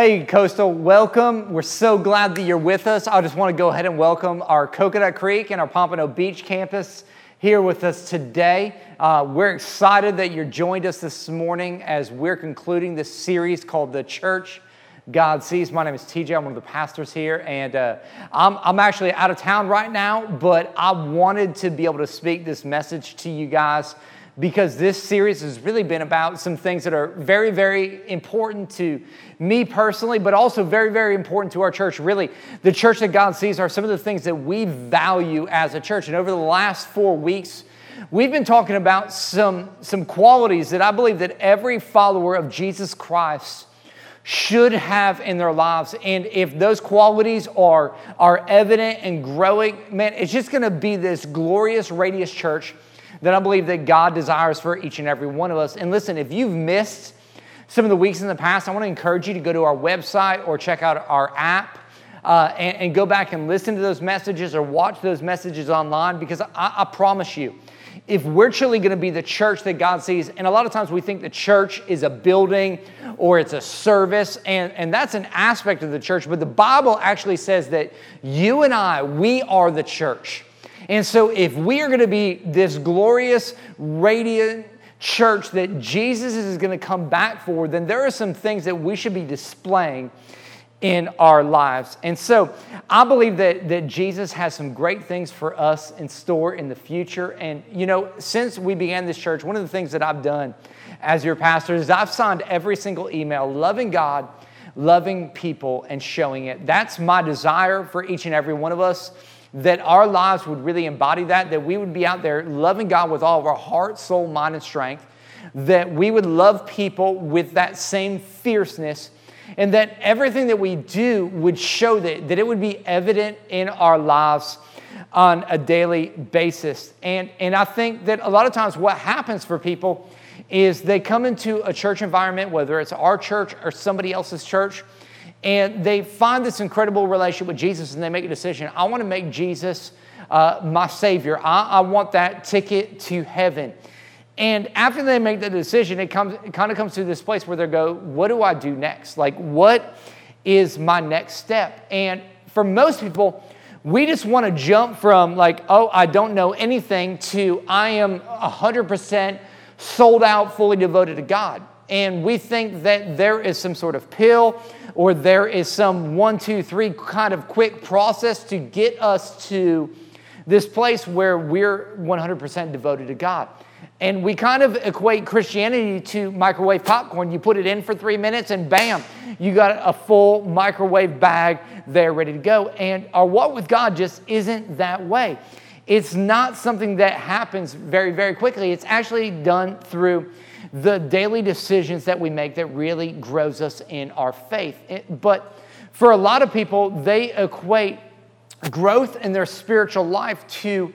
Hey, Coastal, welcome. We're so glad that you're with us. I just want to go ahead and welcome our Coconut Creek and our Pompano Beach campus here with us today. Uh, we're excited that you joined us this morning as we're concluding this series called The Church God Sees. My name is TJ. I'm one of the pastors here, and uh, I'm, I'm actually out of town right now, but I wanted to be able to speak this message to you guys because this series has really been about some things that are very, very important to me personally, but also very, very important to our church. Really, the church that God sees are some of the things that we value as a church. And over the last four weeks, we've been talking about some, some qualities that I believe that every follower of Jesus Christ should have in their lives. And if those qualities are, are evident and growing, man, it's just gonna be this glorious, radius church that I believe that God desires for each and every one of us. And listen, if you've missed some of the weeks in the past, I want to encourage you to go to our website or check out our app. Uh, and, and, go back and listen to those messages or watch those messages online because I, I promise you, if we're truly going to be the church that God sees, and a lot of times we think the church is a building or it's a service, and, and that's an aspect of the church, but the Bible actually says that you and I, we are the church. And so, if we are going to be this glorious, radiant church that Jesus is going to come back for, then there are some things that we should be displaying in our lives. And so, I believe that, that Jesus has some great things for us in store in the future. And, you know, since we began this church, one of the things that I've done as your pastor is I've signed every single email loving God, loving people, and showing it. That's my desire for each and every one of us that our lives would really embody that, that we would be out there loving God with all of our heart, soul, mind, and strength, that we would love people with that same fierceness, and that everything that we do would show that, that it would be evident in our lives on a daily basis. And, and I think that a lot of times what happens for people is they come into a church environment, whether it's our church or somebody else's church, and they find this incredible relationship with Jesus and they make a decision I want to make Jesus uh, my Savior. I, I, want that ticket to heaven. And after they make the decision, it, comes, it kind of comes to this place where they go, What do I do next? Like, what is my next step? And for most people, we just want to jump from, like, oh, I don't know anything to I am 100% sold out, fully devoted to God. And we think that there is some sort of pill or there is some one, two, three kind of quick process to get us to this place where we're 100% devoted to God. And we kind of equate Christianity to microwave popcorn. You put it in for three minutes, and bam, you got a full microwave bag there ready to go. And our walk with God just isn't that way. It's not something that happens very, very quickly. It's actually done through the daily decisions that we make that really grows us in our faith. But for a lot of people, they equate growth in their spiritual life to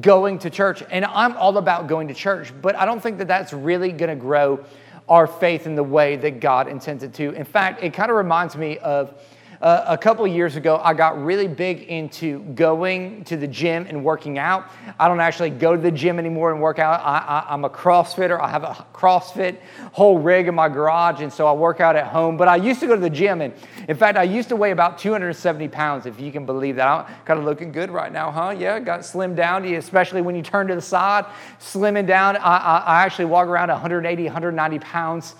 going to church. And I'm all about going to church, but I don't think that that's really going to grow our faith in the way that God intends it to. In fact, it kind of reminds me of uh, a couple years ago, I got really big into going to the gym and working out. I don't actually go to the gym anymore and work out. I, am a CrossFitter. I have a CrossFit whole rig in my garage, and so I work out at home. But I used to go to the gym, and in fact, I used to weigh about 270 pounds, if you can believe that. I'm kind of looking good right now, huh? Yeah, got slimmed down, especially when you turn to the side, slimming down. I, I, I actually walk around 180, 190 pounds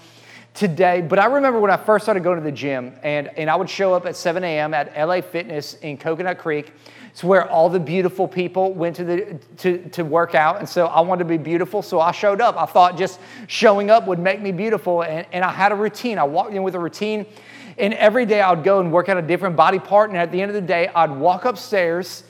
today. But I remember when I first started going to the gym, and, and I would show up at 7 a.m. at LA Fitness in Coconut Creek. It's where all the beautiful people went to, the, to, to work out. And so I wanted to be beautiful, so I showed up. I thought just showing up would make me beautiful. And, and I had a routine. I walked in with a routine. And every day I would go and work out a different body part. And at the end of the day, I'd walk upstairs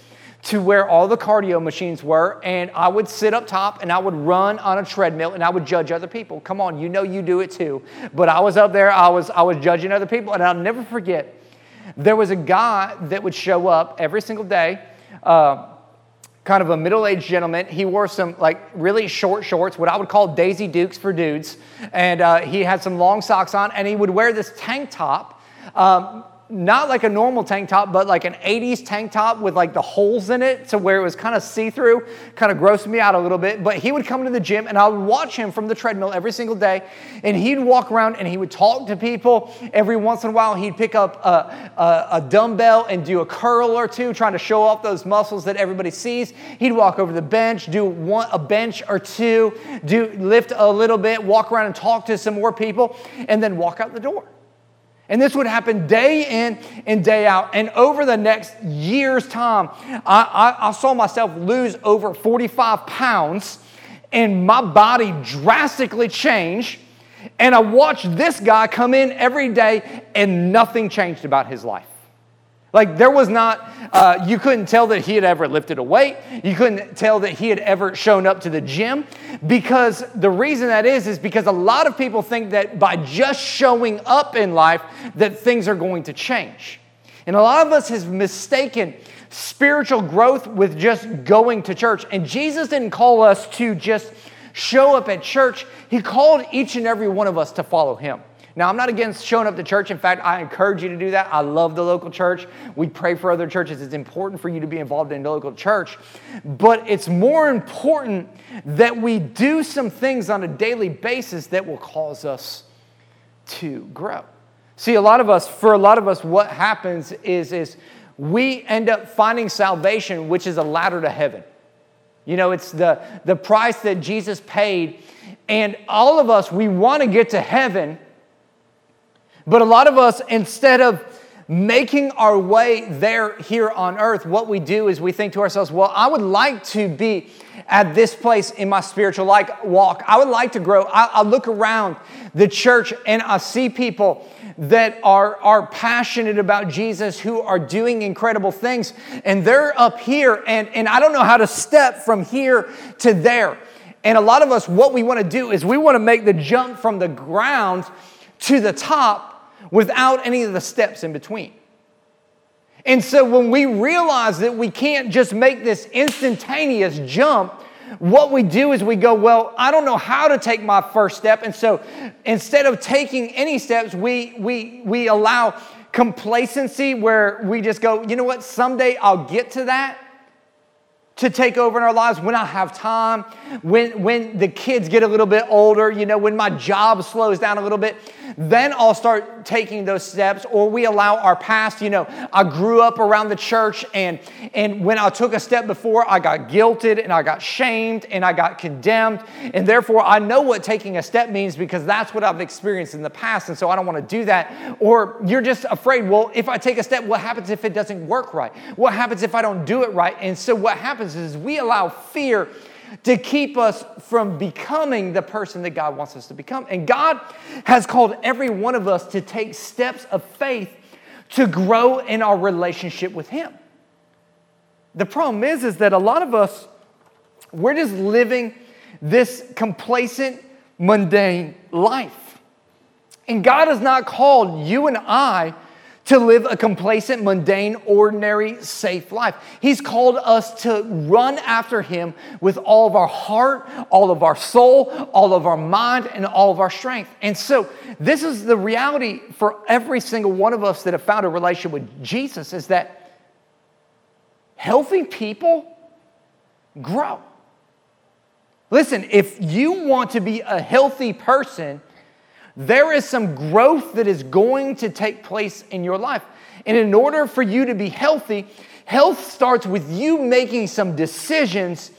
to where all the cardio machines were, and I would sit up top and I would run on a treadmill and I would judge other people. Come on, you know you do it too. But I was up there, I was, I was judging other people, and I'll never forget there was a guy that would show up every single day. Uh, kind of a middle-aged gentleman. He wore some like really short shorts, what I would call Daisy Dukes for dudes, and uh, he had some long socks on, and he would wear this tank top. Um, not like a normal tank top, but like an 80s tank top with like the holes in it to where it was kind of see through, kind of grossed me out a little bit. But he would come to the gym and I would watch him from the treadmill every single day. And he'd walk around and he would talk to people. Every once in a while, he'd pick up a, a, a dumbbell and do a curl or two, trying to show off those muscles that everybody sees. He'd walk over the bench, do one, a bench or two, do lift a little bit, walk around and talk to some more people, and then walk out the door. And this would happen day in and day out. And over the next year's time, I, I, I, saw myself lose over 45 pounds and my body drastically change. And I watched this guy come in every day and nothing changed about his life. Like there was not, uh, you couldn't tell that he had ever lifted a weight. You couldn't tell that he had ever shown up to the gym because the reason that is, is because a lot of people think that by just showing up in life that things are going to change. And a lot of us has mistaken spiritual growth with just going to church. And Jesus didn't call us to just show up at church. He called each and every one of us to follow him. Now, I'm not against showing up to church. In fact, I encourage you to do that. I love the local church. We pray for other churches. It's important for you to be involved in the local church. But it's more important that we do some things on a daily basis that will cause us to grow. See, a lot of us, for a lot of us, what happens is, is we end up finding salvation, which is a ladder to heaven. You know, it's the, the price that Jesus paid. And all of us, we want to get to heaven but a lot of us, instead of making our way there here on earth, what we do is we think to ourselves, well, I would like to be at this place in my spiritual like walk. I would like to grow. I, I look around the church and I see people that are, are passionate about Jesus, who are doing incredible things, and they're up here, and, and I don't know how to step from here to there. And a lot of us, what we want to do is we want to make the jump from the ground to the top without any of the steps in between. And so when we realize that we can't just make this instantaneous jump, what we do is we go, Well, I don't know how to take my first step. And so instead of taking any steps, we, we, we allow complacency where we just go, You know what? Someday I'll get to that to take over in our lives when I have time, when, when the kids get a little bit older, you know, when my job slows down a little bit, then I'll start taking those steps. Or we allow our past, you know, I grew up around the church and, and when I took a step before, I got guilted and I got shamed and I got condemned. And therefore, I know what taking a step means because that's what I've experienced in the past. And so I don't want to do that. Or you're just afraid, well, if I take a step, what happens if it doesn't work right? What happens if I don't do it right? And so what happens happens is we allow fear to keep us from becoming the person that God wants us to become. And God has called every one of us to take steps of faith to grow in our relationship with Him. The problem is, is that a lot of us, we're just living this complacent, mundane life. And God has not called you and I to live a complacent, mundane, ordinary, safe life. He's called us to run after Him with all of our heart, all of our soul, all of our mind, and all of our strength. And so, this is the reality for every single one of us that have found a relationship with Jesus is that healthy people grow. Listen, if you want to be a healthy person, there is some growth that is going to take place in your life. And in order for you to be healthy, health starts with you making some decisions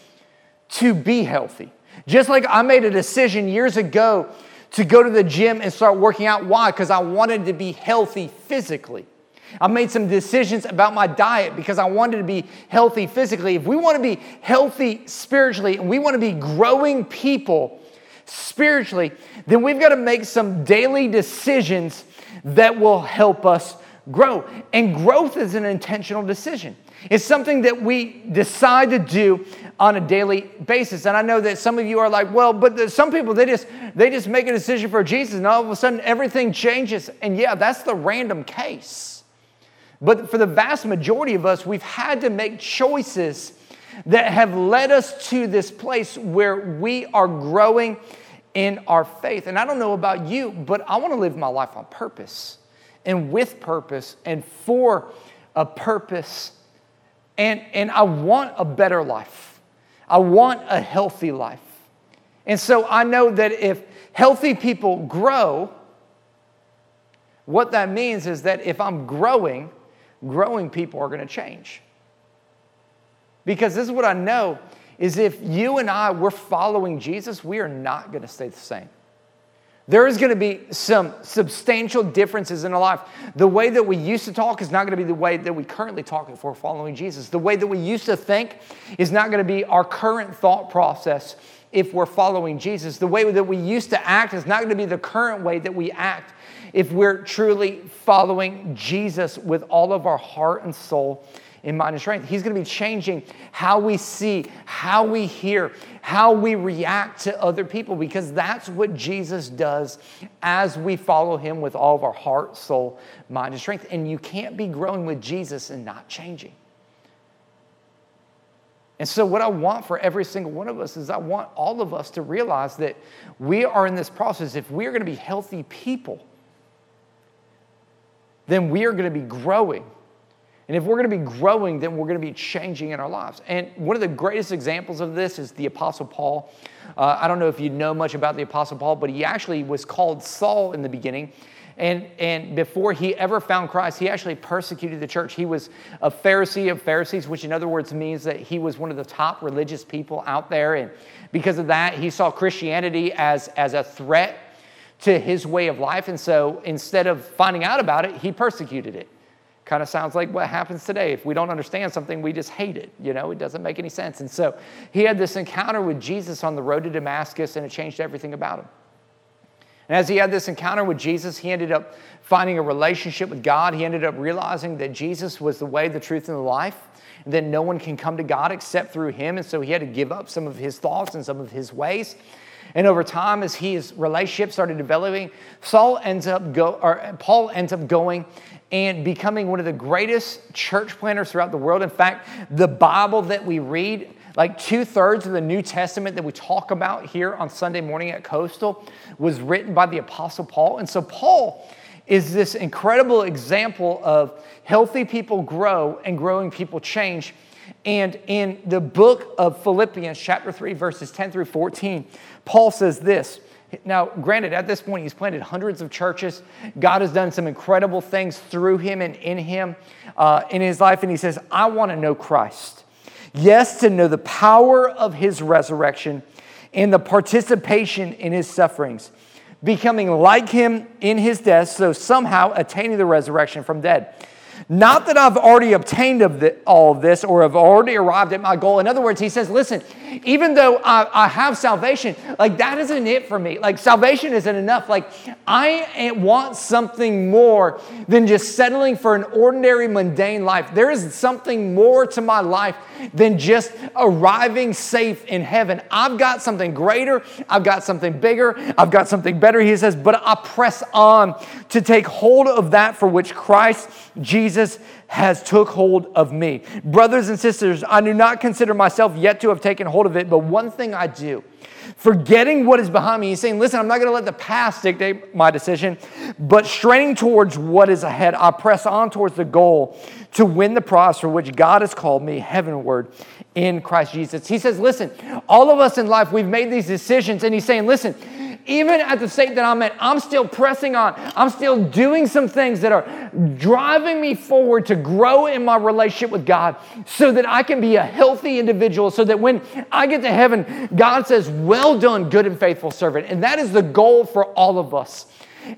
to be healthy. Just like I made a decision years ago to go to the gym and start working out. Why? Because I wanted to be healthy physically. I made some decisions about my diet because I wanted to be healthy physically. If we want to be healthy spiritually and we want to be growing people spiritually, then we've got to make some daily decisions that will help us grow. And growth is an intentional decision. It's something that we decide to do on a daily basis. And I know that some of you are like, well, but some people they just they just make a decision for Jesus and all of a sudden everything changes. And yeah, that's the random case. But for the vast majority of us, we've had to make choices that have led us to this place where we are growing in our faith. And I don't know about you, but I want to live my life on purpose. and with purpose and for a purpose. And, and I want a better life. I want a healthy life. And so I know that if healthy people grow, what that means is that if I'm growing, growing people are going to change. Because this is what I know is if you and I we're following Jesus, we are not going to stay the same. There is going to be some substantial differences in our life. The way that we used to talk is not going to be the way that we currently talk if we're following Jesus. The way that we used to think is not going to be our current thought process if we're following Jesus. The way that we used to act is not going to be the current way that we act if we're truly following Jesus with all of our heart and soul in mind and strength. He's going to be changing how we see, how we hear, how we react to other people, because that's what Jesus does as we follow him with all of our heart, soul, mind, and strength. And you can't be growing with Jesus and not changing. And so, what I want for every single one of us is I want all of us to realize that we are in this process. If we're going to be healthy people, then we are going to be growing. And if we're going to be growing, then we're going to be changing in our lives. And one of the greatest examples of this is the Apostle Paul. Uh, I don't know if you know much about the Apostle Paul, but he actually was called Saul in the beginning. And, and before he ever found Christ, he actually persecuted the church. He was a Pharisee of Pharisees, which in other words means that he was one of the top religious people out there. And because of that, he saw Christianity as, as a threat to his way of life. And so instead of finding out about it, he persecuted it. Kind of sounds like what happens today. If we don't understand something, we just hate it. You know, it doesn't make any sense. And so he had this encounter with Jesus on the road to Damascus, and it changed everything about him. And as he had this encounter with Jesus, he ended up finding a relationship with God. He ended up realizing that Jesus was the way, the truth, and the life, and that no one can come to God except through him. And so he had to give up some of his thoughts and some of his ways. And over time, as his relationship started developing, Saul ends up go, or Paul ends up going and becoming one of the greatest church planters throughout the world. In fact, the Bible that we read like two thirds of the New Testament that we talk about here on Sunday morning at Coastal was written by the Apostle Paul. And so, Paul is this incredible example of healthy people grow and growing people change. And in the book of Philippians, chapter 3, verses 10 through 14, Paul says this. Now, granted, at this point, he's planted hundreds of churches. God has done some incredible things through him and in him uh, in his life. And he says, I want to know Christ Yes, to know the power of his resurrection and the participation in his sufferings, becoming like him in his death, so somehow attaining the resurrection from dead. Not that I've already obtained of the, all of this or have already arrived at my goal. In other words, he says, listen, even though I, I, have salvation, like that isn't it for me. Like salvation isn't enough. Like I eh, want something more than just settling for an ordinary, mundane life. There is something more to my life than just arriving safe in heaven. I've got something greater. I've got something bigger. I've got something better. He says, but I press on to take hold of that for which Christ Jesus has took hold of me. Brothers and sisters, I do not consider myself yet to have taken hold of it, but one thing I do, forgetting what is behind me, he's saying, listen, I'm not going to let the past dictate my decision, but straining towards what is ahead, I press on towards the goal to win the prize for which God has called me heavenward in Christ Jesus. He says, listen, all of us in life, we've made these decisions, and he's saying, listen, even at the state that I'm at, I'm still pressing on. I'm still doing some things that are driving me forward to grow in my relationship with God so that I can be a healthy individual, so that when I get to heaven, God says, Well done, good and faithful servant. And that is the goal for all of us.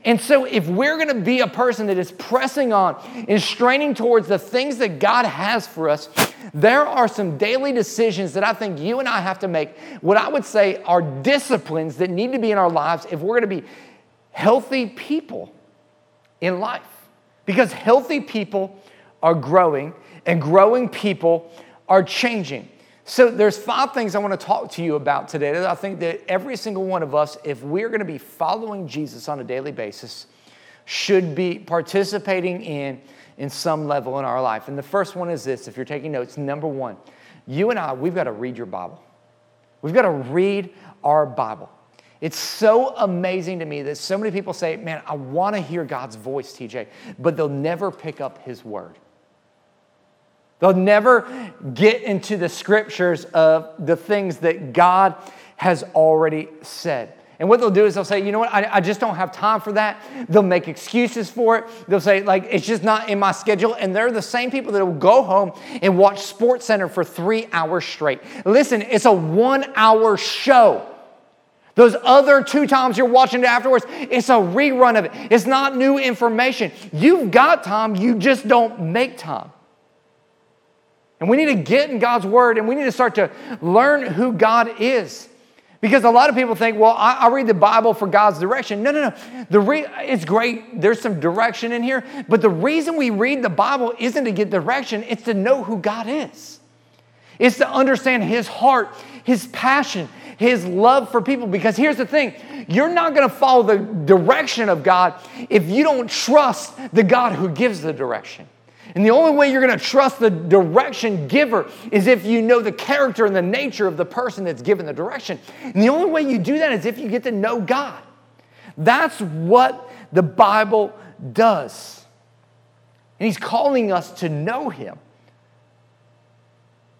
And so, if we're going to be a person that is pressing on and straining towards the things that God has for us, there are some daily decisions that I think you and I have to make. What I would say are disciplines that need to be in our lives if we're going to be healthy people in life. Because healthy people are growing, and growing people are changing. So there's five things I want to talk to you about today that I think that every single one of us, if we're going to be following Jesus on a daily basis, should be participating in in some level in our life. And the first one is this if you're taking notes, number one, you and I, we've got to read your Bible. We've got to read our Bible. It's so amazing to me that so many people say, Man, I want to hear God's voice, TJ, but they'll never pick up His word. They'll never get into the scriptures of the things that God has already said. And what they'll do is they'll say, you know what, I, I, just don't have time for that. They'll make excuses for it. They'll say, like, it's just not in my schedule. And they're the same people that will go home and watch SportsCenter for three hours straight. Listen, it's a one hour show. Those other two times you're watching it afterwards, it's a rerun of it. It's not new information. You've got time, you just don't make time. And we need to get in God's word and we need to start to learn who God is. Because a lot of people think, well, I, I, read the Bible for God's direction. No, no, no. The re- it's great. There's some direction in here. But the reason we read the Bible isn't to get direction, it's to know who God is. It's to understand His heart, His passion, His love for people. Because here's the thing you're not going to follow the direction of God if you don't trust the God who gives the direction. And the only way you're going to trust the direction giver is if you know the character and the nature of the person that's given the direction. And the only way you do that is if you get to know God. That's what the Bible does. And He's calling us to know Him.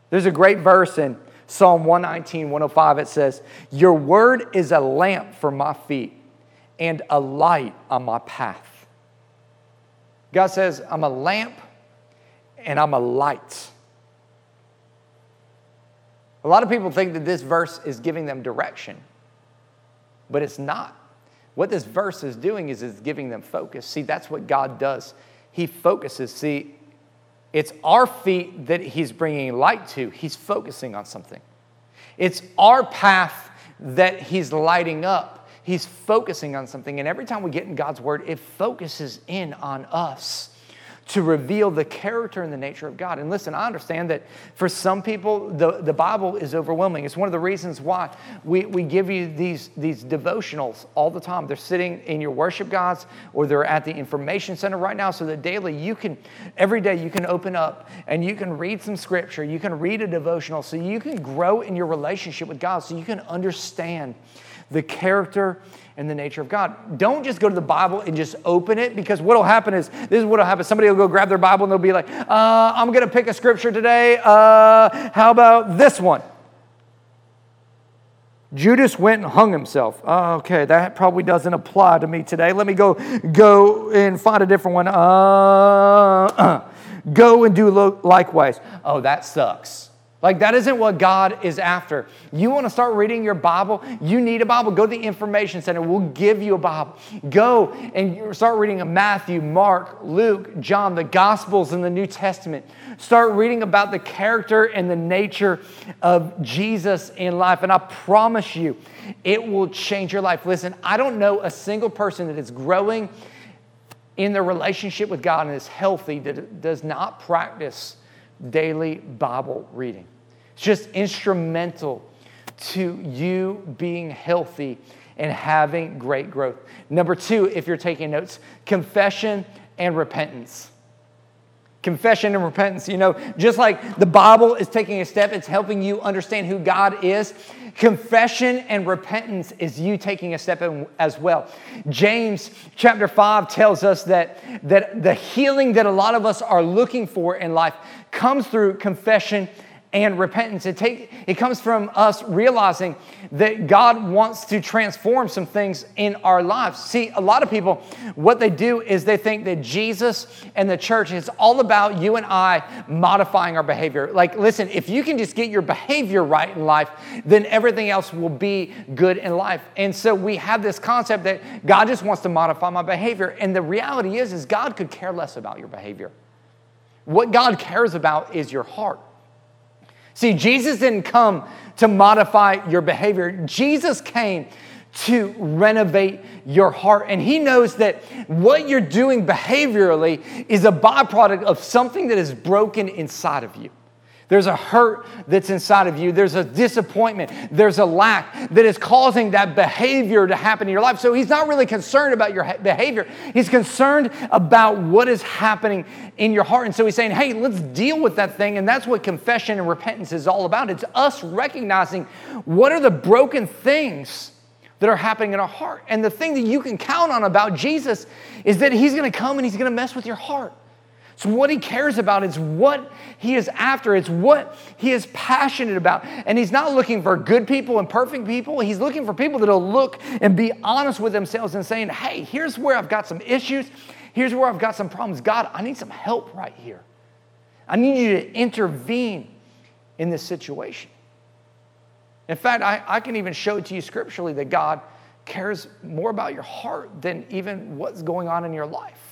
There's a great verse in Psalm 119, 105. It says, Your word is a lamp for my feet and a light on my path. God says, I'm a lamp and I'm a light. A lot of people think that this verse is giving them direction, but it's not. What this verse is doing is it's giving them focus. See, that's what God does. He focuses. See, it's our feet that He's bringing light to. He's focusing on something. It's our path that He's lighting up. He's focusing on something. And every time we get in God's Word, it focuses in on us to reveal the character and the nature of God. And listen, I understand that for some people, the, the Bible is overwhelming. It's one of the reasons why we, we give you these, these devotionals all the time. They're sitting in your worship guides or they're at the information center right now so that daily you can, every day you can open up and you can read some scripture, you can read a devotional so you can grow in your relationship with God, so you can understand the character and the nature of God. Don't just go to the Bible and just open it because what will happen is this is what will happen. Somebody will go grab their Bible and they'll be like, uh, I'm going to pick a scripture today. Uh, how about this one? Judas went and hung himself. Oh, okay, that probably doesn't apply to me today. Let me go go and find a different one. Uh, uh, go and do likewise. Oh, that sucks. Like, that isn't what God is after. You want to start reading your Bible? You need a Bible. Go to the information center. We'll give you a Bible. Go and start reading Matthew, Mark, Luke, John, the Gospels and the New Testament. Start reading about the character and the nature of Jesus in life. And I promise you, it will change your life. Listen, I don't know a single person that is growing in their relationship with God and is healthy that does not practice daily Bible reading. It's just instrumental to you being healthy and having great growth. Number two, if you're taking notes, confession and repentance. Confession and repentance. You know, just like the Bible is taking a step, it's helping you understand who God is. Confession and repentance is you taking a step as well. James chapter 5 tells us that, that the healing that a lot of us are looking for in life comes through confession and repentance. It, take, it comes from us realizing that God wants to transform some things in our lives. See, a lot of people, what they do is they think that Jesus and the church is all about you and I modifying our behavior. Like, listen, if you can just get your behavior right in life, then everything else will be good in life. And so we have this concept that God just wants to modify my behavior. And the reality is, is God could care less about your behavior. What God cares about is your heart. See, Jesus didn't come to modify your behavior, Jesus came to renovate your heart. And He knows that what you're doing behaviorally is a byproduct of something that is broken inside of you. There's a hurt that's inside of you. There's a disappointment. There's a lack that is causing that behavior to happen in your life. So he's not really concerned about your behavior. He's concerned about what is happening in your heart. And so he's saying, hey, let's deal with that thing. And that's what confession and repentance is all about. It's us recognizing what are the broken things that are happening in our heart. And the thing that you can count on about Jesus is that he's going to come and he's going to mess with your heart. So, what he cares about is what he is after. It's what he is passionate about. And he's not looking for good people and perfect people. He's looking for people that'll look and be honest with themselves and saying, hey, here's where I've got some issues. Here's where I've got some problems. God, I need some help right here. I need you to intervene in this situation. In fact, I, I can even show it to you scripturally that God cares more about your heart than even what's going on in your life.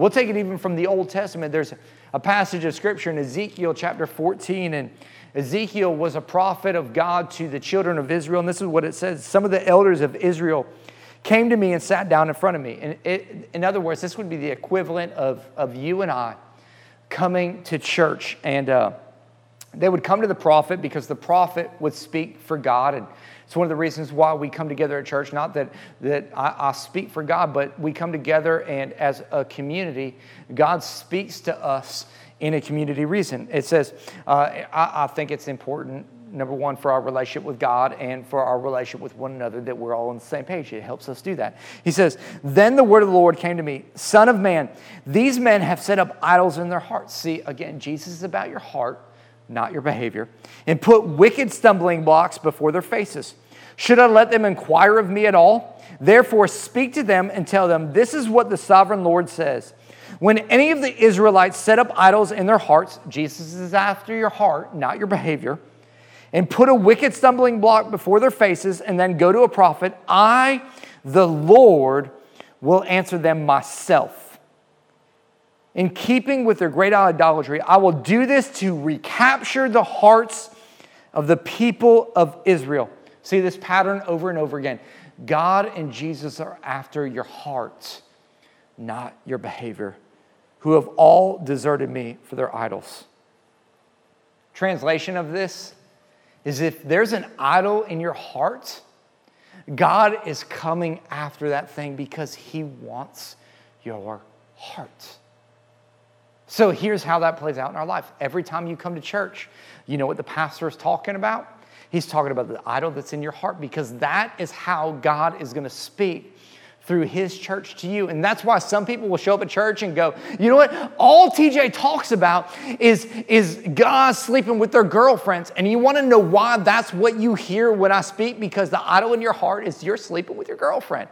We'll take it even from the Old Testament. There's a passage of scripture in Ezekiel chapter 14, and Ezekiel was a prophet of God to the children of Israel. And this is what it says Some of the elders of Israel came to me and sat down in front of me. And it, in other words, this would be the equivalent of, of you and I coming to church. And uh, they would come to the prophet because the prophet would speak for God. And it's one of the reasons why we come together at church. Not that, that I, I speak for God, but we come together and as a community, God speaks to us in a community reason. It says, uh, I, I think it's important number one, for our relationship with God and for our relationship with one another, that we're all on the same page. It helps us do that. He says, Then the word of the Lord came to me Son of man, these men have set up idols in their hearts. See, again, Jesus is about your heart not your behavior, and put wicked stumbling blocks before their faces. Should I let them inquire of me at all? Therefore, speak to them and tell them, This is what the sovereign Lord says. When any of the Israelites set up idols in their hearts, Jesus is after your heart, not your behavior, and put a wicked stumbling block before their faces, and then go to a prophet, I, the Lord, will answer them myself in keeping with their great idolatry, I will do this to recapture the hearts of the people of Israel. See this pattern over and over again. God and Jesus are after your heart, not your behavior, who have all deserted me for their idols. Translation of this is if there's an idol in your heart, God is coming after that thing because he wants your heart. So here's how that plays out in our life. Every time you come to church, you know what the pastor is talking about? He's talking about the idol that's in your heart because that is how God is going to speak through his church to you. And that's why some people will show up at church and go, you know what? All TJ talks about is, is God sleeping with their girlfriends. And you want to know why that's what you hear when I speak? Because the idol in your heart is you're sleeping with your girlfriend.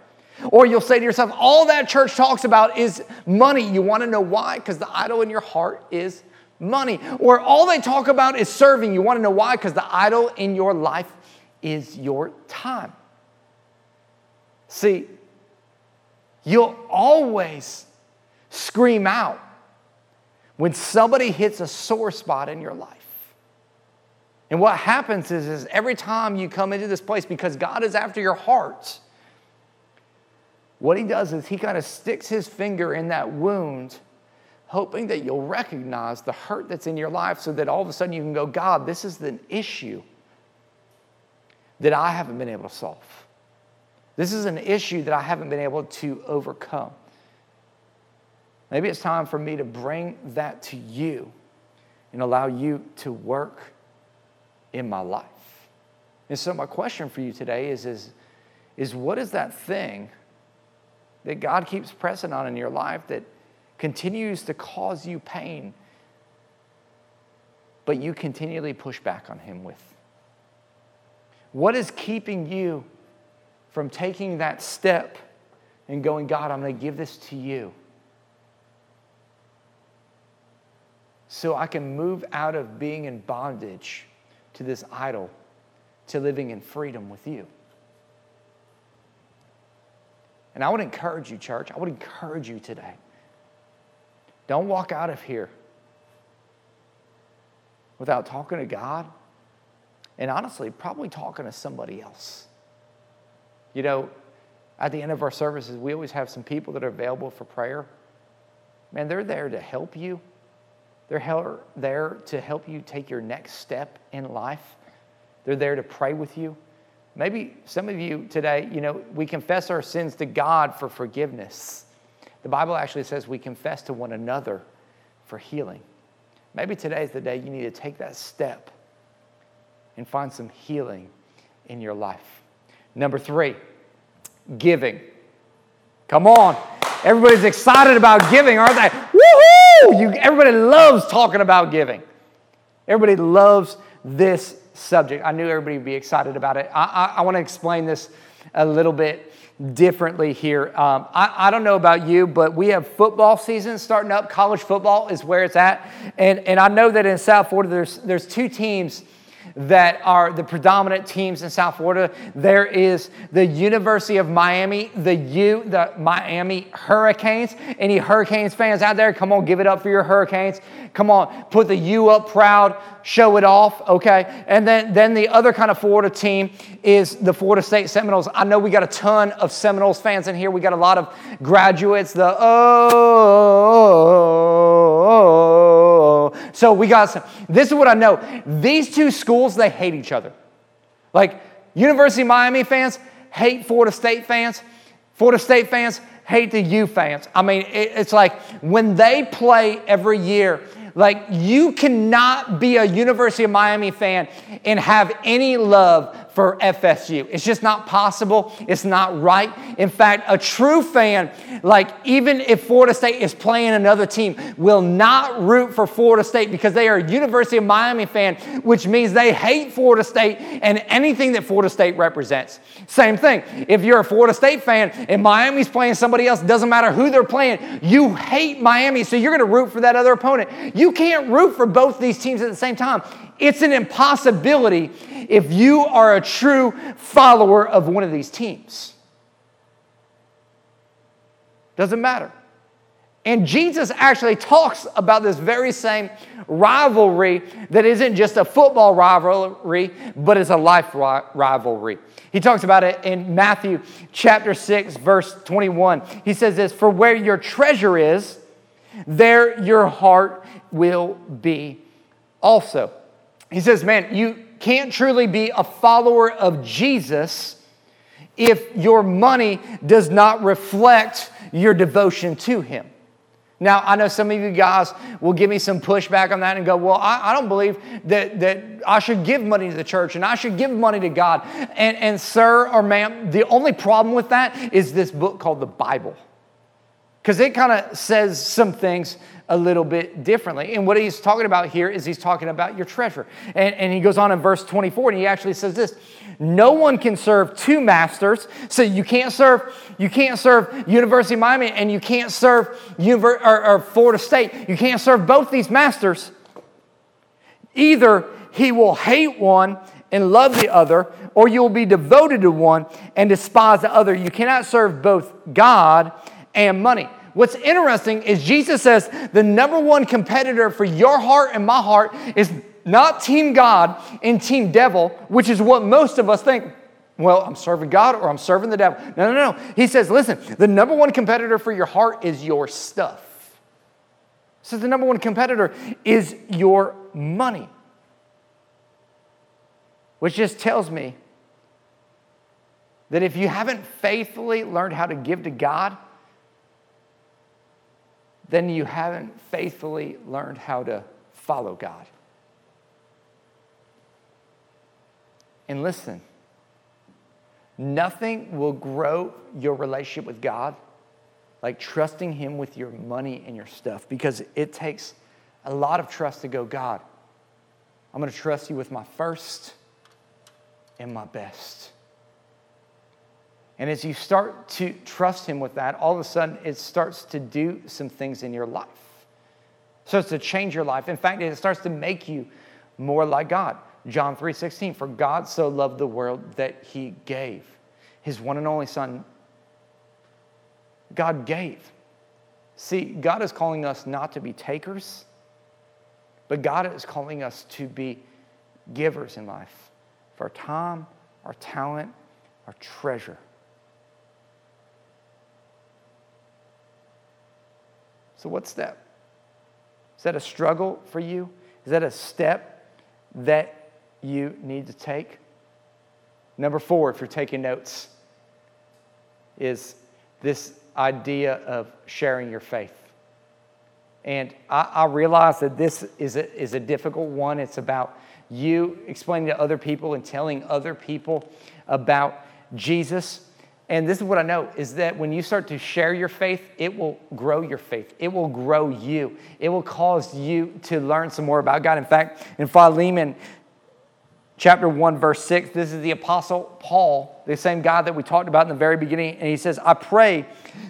Or you'll say to yourself, all that church talks about is money. You want to know why? Because the idol in your heart is money. Or all they talk about is serving. You want to know why? Because the idol in your life is your time. See, you'll always scream out when somebody hits a sore spot in your life. And what happens is, is every time you come into this place, because God is after your heart, what he does is he kind of sticks his finger in that wound, hoping that you'll recognize the hurt that's in your life so that all of a sudden you can go, God, this is an issue that I haven't been able to solve. This is an issue that I haven't been able to overcome. Maybe it's time for me to bring that to you and allow you to work in my life. And so, my question for you today is, is, is what is that thing that God keeps pressing on in your life that continues to cause you pain, but you continually push back on Him with? What is keeping you from taking that step and going, God, I'm going to give this to you? So I can move out of being in bondage to this idol to living in freedom with you. And I would encourage you, church, I would encourage you today. Don't walk out of here without talking to God and honestly, probably talking to somebody else. You know, at the end of our services, we always have some people that are available for prayer. Man, they're there to help you. They're there to help you take your next step in life. They're there to pray with you. Maybe some of you today, you know, we confess our sins to God for forgiveness. The Bible actually says we confess to one another for healing. Maybe today is the day you need to take that step and find some healing in your life. Number three, giving. Come on. Everybody's excited about giving, aren't they? Woohoo! You, everybody loves talking about giving. Everybody loves this subject. I knew everybody would be excited about it. I, I, I want to explain this a little bit differently here. Um, I, I, don't know about you, but we have football season starting up. College football is where it's at. And, and I know that in South Florida, there's, there's two teams that are the predominant teams in South Florida. There is the University of Miami, the U, the Miami Hurricanes. Any Hurricanes fans out there? Come on, give it up for your Hurricanes. Come on, put the U up proud, show it off, okay? And then, then the other kind of Florida team is the Florida State Seminoles. I know we got a ton of Seminoles fans in here. We got a lot of graduates, the oh, oh, oh, oh. oh. So we got some. This is what I know. These two schools, they hate each other. Like University of Miami fans hate Florida State fans. Florida State fans hate the U fans. I mean, it's like when they play every year, like, you cannot be a University of Miami fan and have any love for FSU. It's just not possible. It's not right. In fact, a true fan, like even if Florida State is playing another team, will not root for Florida State because they are a University of Miami fan, which means they hate Florida State and anything that Florida State represents. Same thing. If you're a Florida State fan and Miami's playing somebody else, doesn't matter who they're playing, you hate Miami, so you're going to root for that other opponent. You can't root for both these teams at the same time. It's an impossibility if you are a true follower of one of these teams. Doesn't matter. And Jesus actually talks about this very same rivalry that isn't just a football rivalry, but is a life rivalry. He talks about it in Matthew chapter 6, verse 21. He says this For where your treasure is, there your heart will be also. He says, Man, you can't truly be a follower of Jesus if your money does not reflect your devotion to Him. Now, I know some of you guys will give me some pushback on that and go, Well, I, I, don't believe that, that I should give money to the church and I should give money to God. And, and, sir or ma'am, the only problem with that is this book called the Bible. Because it kind of says some things a little bit differently. And what he's talking about here is he's talking about your treasure. And, and he goes on in verse 24 and he actually says this no one can serve two masters. So you can't serve, you can't serve University of Miami and you can't serve Univer- or, or Florida State. You can't serve both these masters. Either he will hate one and love the other, or you will be devoted to one and despise the other. You cannot serve both God and money. What's interesting is Jesus says the number one competitor for your heart and my heart is not Team God and Team Devil, which is what most of us think. Well, I'm serving God or I'm serving the devil. No, no, no. He says, listen, the number one competitor for your heart is your stuff. So the number one competitor is your money. Which just tells me that if you haven't faithfully learned how to give to God, then you haven't faithfully learned how to follow God. And listen, nothing will grow your relationship with God like trusting Him with your money and your stuff because it takes a lot of trust to go, God, I'm going to trust you with my first and my best. And as you start to trust Him with that, all of a sudden it starts to do some things in your life. It starts to change your life. In fact, it starts to make you more like God. John 3:16, for God so loved the world that he gave his one and only son. God gave. See, God is calling us not to be takers, but God is calling us to be givers in life for our time, our talent, our treasure. So, what step? Is that a struggle for you? Is that a step that you need to take? Number four, if you're taking notes, is this idea of sharing your faith. And I, I realize that this is a, is a difficult one. It's about you explaining to other people and telling other people about Jesus. And this is what I know is that when you start to share your faith, it will grow your faith. It will grow you. It will cause you to learn some more about God. In fact, in Philemon chapter 1, verse 6, this is the Apostle Paul, the same guy that we talked about in the very beginning. And he says, I pray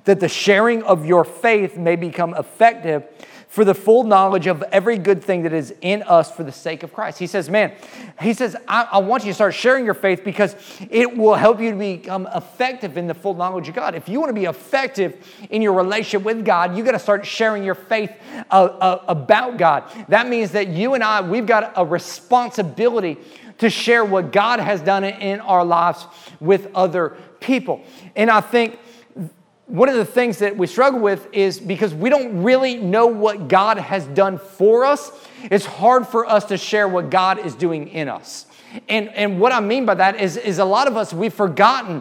that the sharing of your faith may become effective for the full knowledge of every good thing that is in us for the sake of Christ. He says, Man, he says, I, I, want you to start sharing your faith because it will help you to become effective in the full knowledge of God. If you want to be effective in your relationship with God, you got to start sharing your faith uh, uh, about God. That means that you and I, we've got a responsibility to share what God has done in our lives with other people. And I think one of the things that we struggle with is because we don't really know what God has done for us, it's hard for us to share what God is doing in us. And, and what I mean by that is, is a lot of us, we've forgotten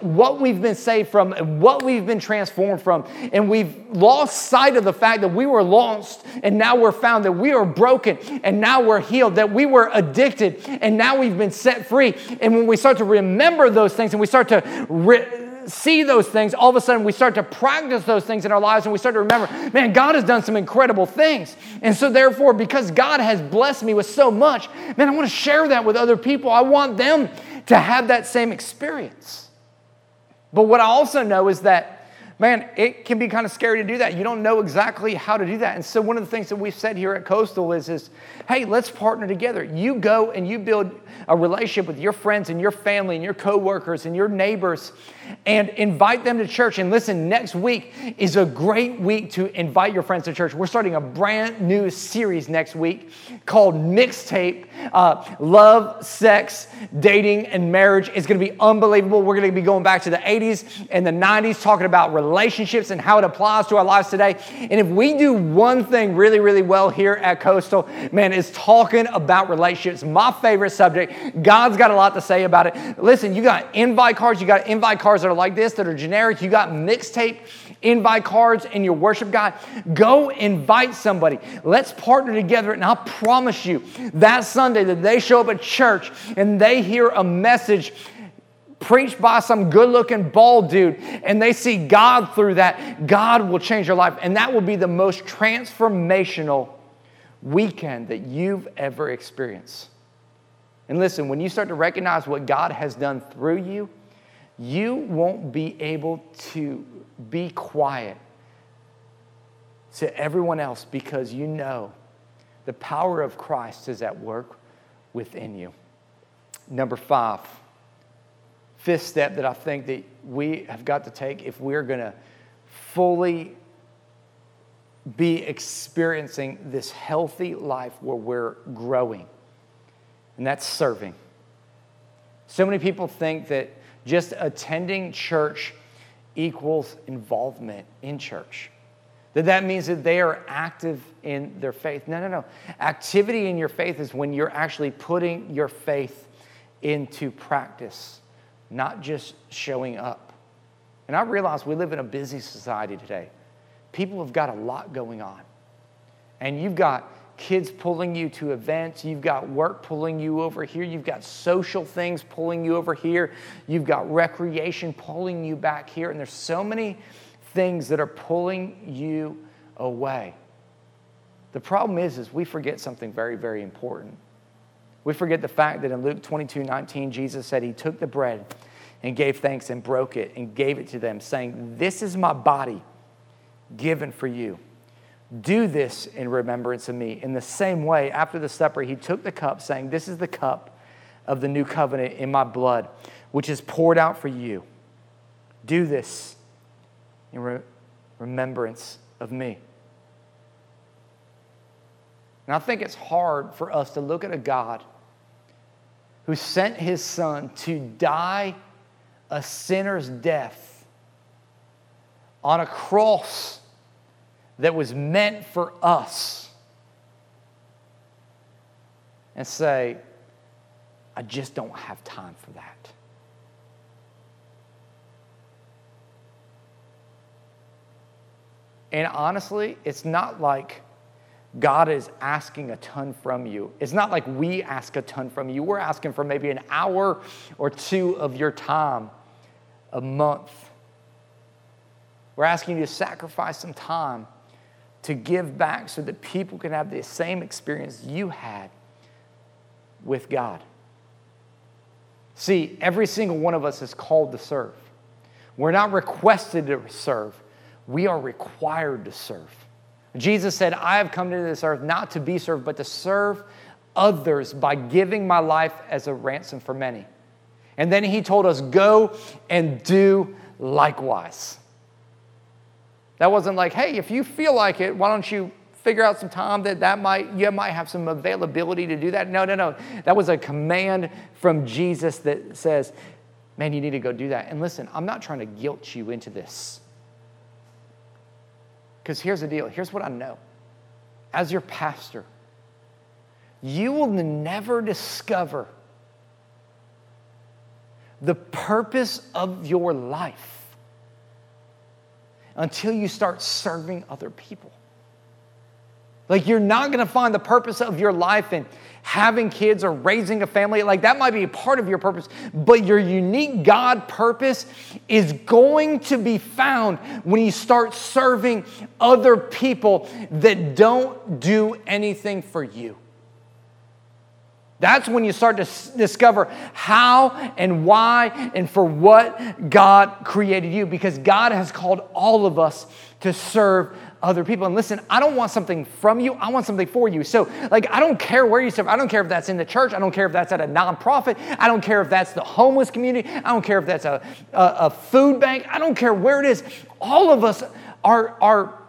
what we've been saved from and what we've been transformed from. And we've lost sight of the fact that we were lost and now we're found, that we are broken and now we're healed, that we were addicted and now we've been set free. And when we start to remember those things and we start to re- see those things, all of a sudden we start to practice those things in our lives and we start to remember, man, God has done some incredible things. And so, therefore, because God has blessed me with so much, man, I want to share that with other people. I want them to have that same experience. But what I also know is that man, it can be kind of scary to do that. You don't know exactly how to do that. And so one of the things that we've said here at Coastal is, is hey, let's partner together. You go and you build a relationship with your friends and your family and your coworkers and your neighbors and invite them to church. And listen, next week is a great week to invite your friends to church. We're starting a brand new series next week called Mixtape uh, Love, Sex, Dating, and Marriage. It's going to be unbelievable. We're going to be going back to the 80s and the 90s talking about relationships and how it applies to our lives today. And if we do one thing really, really well here at Coastal, man, it's talking about relationships. My favorite subject. God's got a lot to say about it. Listen, you got invite cards, you got invite cards that are like this, that are generic. You got mixtape invite cards in your worship guide. Go invite somebody. Let's partner together. And I promise you, that Sunday that they show up at church and they hear a message preached by some good looking bald dude and they see God through that, God will change your life. And that will be the most transformational weekend that you've ever experienced. And listen, when you start to recognize what God has done through you, you won't be able to be quiet to everyone else because you know the power of Christ is at work within you. Number five, fifth step that I think that we have got to take if we're going to fully be experiencing this healthy life where we're growing, and that's serving. So many people think that just attending church equals involvement in church. That that means that they are active in their faith. No, no, no. Activity in your faith is when you're actually putting your faith into practice not just showing up. And I realize we live in a busy society today. People have got a lot going on. And you've got kids pulling you to events, you've got work pulling you over here, you've got social things pulling you over here, you've got recreation pulling you back here, and there's so many things that are pulling you away. The problem is is we forget something very very important. We forget the fact that in Luke 22 19, Jesus said he took the bread and gave thanks and broke it and gave it to them, saying, This is my body given for you. Do this in remembrance of me. In the same way, after the supper, he took the cup, saying, This is the cup of the new covenant in my blood, which is poured out for you. Do this in re- remembrance of me. And I think it's hard for us to look at a God who sent his son to die a sinner's death on a cross that was meant for us and say, I just don't have time for that. And honestly, it's not like God is asking a ton from you. It's not like we ask a ton from you. We're asking for maybe an hour or two of your time a month. We're asking you to sacrifice some time to give back so that people can have the same experience you had with God. See, every single one of us is called to serve. We're not requested to serve, we are required to serve. Jesus said, I have come to this earth not to be served, but to serve others by giving my life as a ransom for many. And then he told us, Go and do likewise. That wasn't like, hey, if you feel like it, why don't you figure out some time that that might you might have some availability to do that no no no that was a command from jesus that says man you need to go do that and listen i'm not trying to guilt you into this because here's the deal here's what i know. As your pastor you will never discover the purpose of your life until you start serving other people like, you're not to find the purpose of your life in having kids or raising a family. Like, that might be a part of your purpose, but your unique God purpose is going to be found when you start serving other people that don't do anything for you. That's when you start to discover how and why and for what God created you because God has called all of us to serve other people. And listen, I don't want something from you, I want something for you. So, like, I don't care where you serve. I don't care if that's in the church. I don't care if that's at a nonprofit. I don't care if that's the homeless community. I don't care if that's a, a, a food bank. I don't care where it is. All of us are, are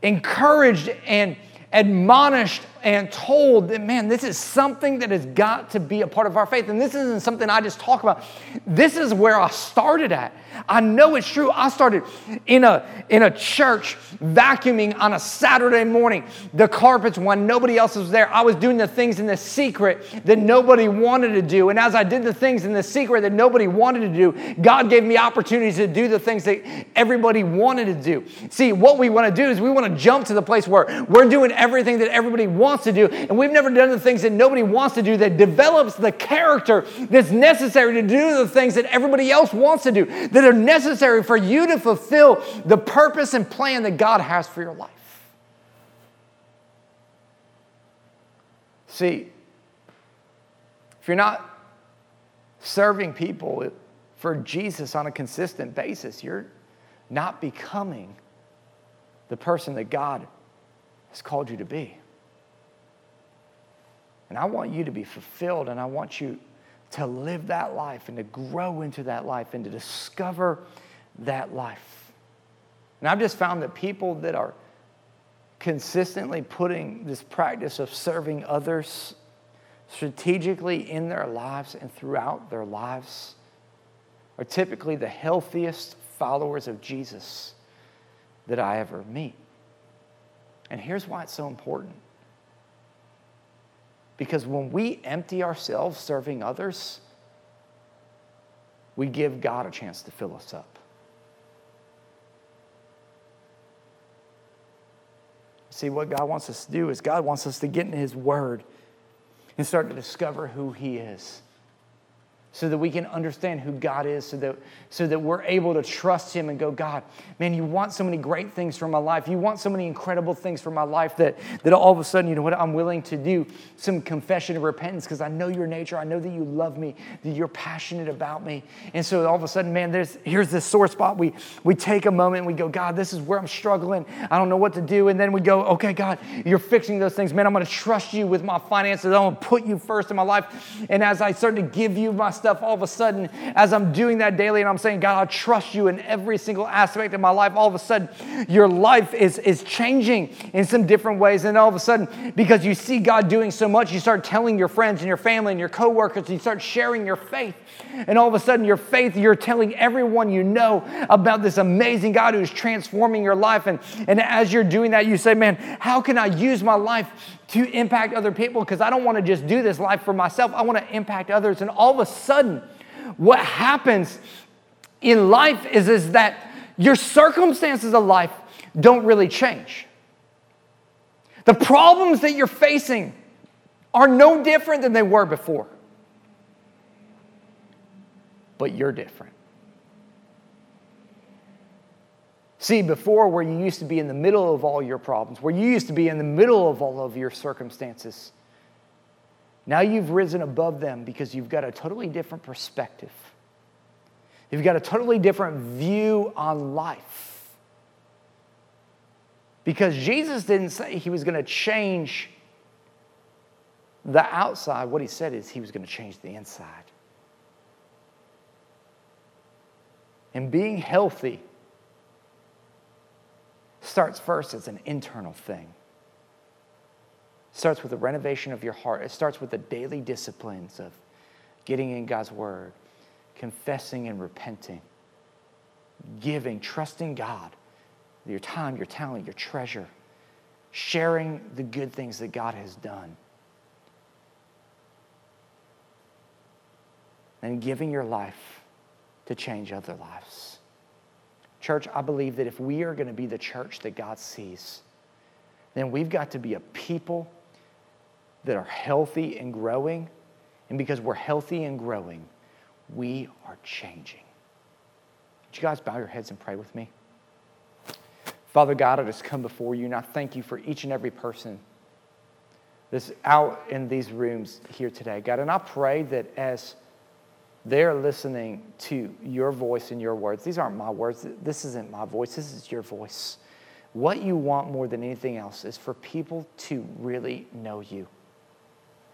encouraged and admonished and told that, man, this is something that has got to be a part of our faith. And this isn't something I just talk about. This is where I started at. I know it's true. I started in a, in a church vacuuming on a Saturday morning, the carpets when nobody else was there. I was doing the things in the secret that nobody wanted to do. And as I did the things in the secret that nobody wanted to do, God gave me opportunities to do the things that everybody wanted to do. See, what we want to do is we want to jump to the place where we're doing everything that everybody wants wants to do, and we've never done the things that nobody wants to do that develops the character that's necessary to do the things that everybody else wants to do, that are necessary for you to fulfill the purpose and plan that God has for your life. See, if you're not serving people for Jesus on a consistent basis, you're not becoming the person that God has called you to be. And I want you to be fulfilled and I want you to live that life and to grow into that life and to discover that life. And I've just found that people that are consistently putting this practice of serving others strategically in their lives and throughout their lives are typically the healthiest followers of Jesus that I ever meet. And here's why it's so important because when we empty ourselves serving others, we give God a chance to fill us up. See, what God wants us to do is God wants us to get in His Word and start to discover who He is so that we can understand who God is, so that, so that we're able to trust Him and go, God, man, you want so many great things for my life. You want so many incredible things for my life that, that all of a sudden, you know what, I'm willing to do some confession of repentance because I know your nature. I know that you love me, that you're passionate about me. And so all of a sudden, man, there's, here's this sore spot. We, we take a moment and we go, God, this is where I'm struggling. I don't know what to do. And then we go, okay, God, you're fixing those things. Man, I'm going to trust you with my finances. I'm going to put you first in my life. And as I start to give you my stuff, all of a sudden, as I'm doing that daily and I'm saying, God, I trust you in every single aspect of my life, all of a sudden, your life is, is changing in some different ways. And all of a sudden, because you see God doing so much, you start telling your friends and your family and your coworkers, you start sharing your faith. And all of a sudden, your faith, you're telling everyone you know about this amazing God who's transforming your life. And, and as you're doing that, you say, Man, how can I use my life to impact other people because I don't want to just do this life for myself. I want to impact others. And all of a sudden, what happens in life is, is that your circumstances of life don't really change. The problems that you're facing are no different than they were before. But you're different. See, before, where you used to be in the middle of all your problems, where you used to be in the middle of all of your circumstances, now you've risen above them because you've got a totally different perspective. You've got a totally different view on life. Because Jesus didn't say he was going to change the outside. What he said is he was going to change the inside. And being healthy starts first as an internal thing. It starts with the renovation of your heart. It starts with the daily disciplines of getting in God's word, confessing and repenting, giving, trusting God, your time, your talent, your treasure, sharing the good things that God has done. And giving your life to change other lives. Church, I believe that if we are going to be the church that God sees, then we've got to be a people that are healthy and growing. And because we're healthy and growing, we are changing. Would you guys bow your heads and pray with me? Father God, I just come before you and I thank you for each and every person that's out in these rooms here today, God. And I pray that as they're listening to your voice and your words. These aren't my words. This isn't my voice. This is your voice. What you want more than anything else is for people to really know you.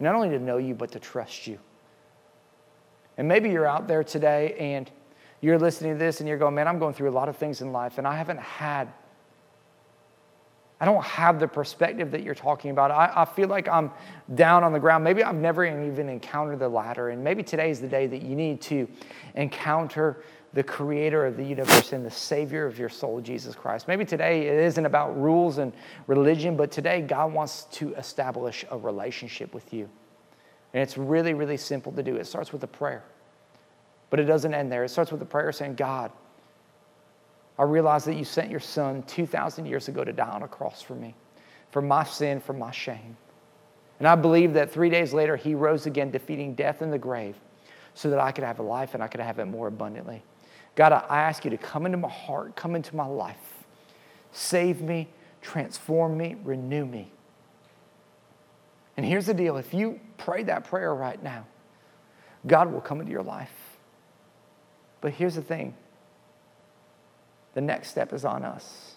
Not only to know you, but to trust you. And maybe you're out there today and you're listening to this and you're going, man, I'm going through a lot of things in life and I haven't had I don't have the perspective that you're talking about. I, I, feel like I'm down on the ground. Maybe I've never even encountered the ladder. And maybe today is the day that you need to encounter the creator of the universe and the savior of your soul, Jesus Christ. Maybe today it isn't about rules and religion, but today God wants to establish a relationship with you. And it's really, really simple to do. It starts with a prayer, but it doesn't end there. It starts with a prayer saying, God, I realize that you sent your son 2,000 years ago to die on a cross for me, for my sin, for my shame. And I believe that three days later, he rose again, defeating death in the grave, so that I could have a life and I could have it more abundantly. God, I ask you to come into my heart, come into my life, save me, transform me, renew me. And here's the deal if you pray that prayer right now, God will come into your life. But here's the thing the next step is on us.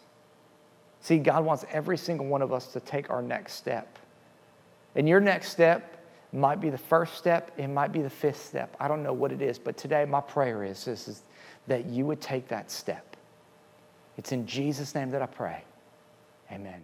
See, God wants every single one of us to take our next step. And your next step might be the first step, it might be the fifth step. I don't know what it is, but today my prayer is, is, that you would take that step. It's in Jesus' name that I pray. Amen.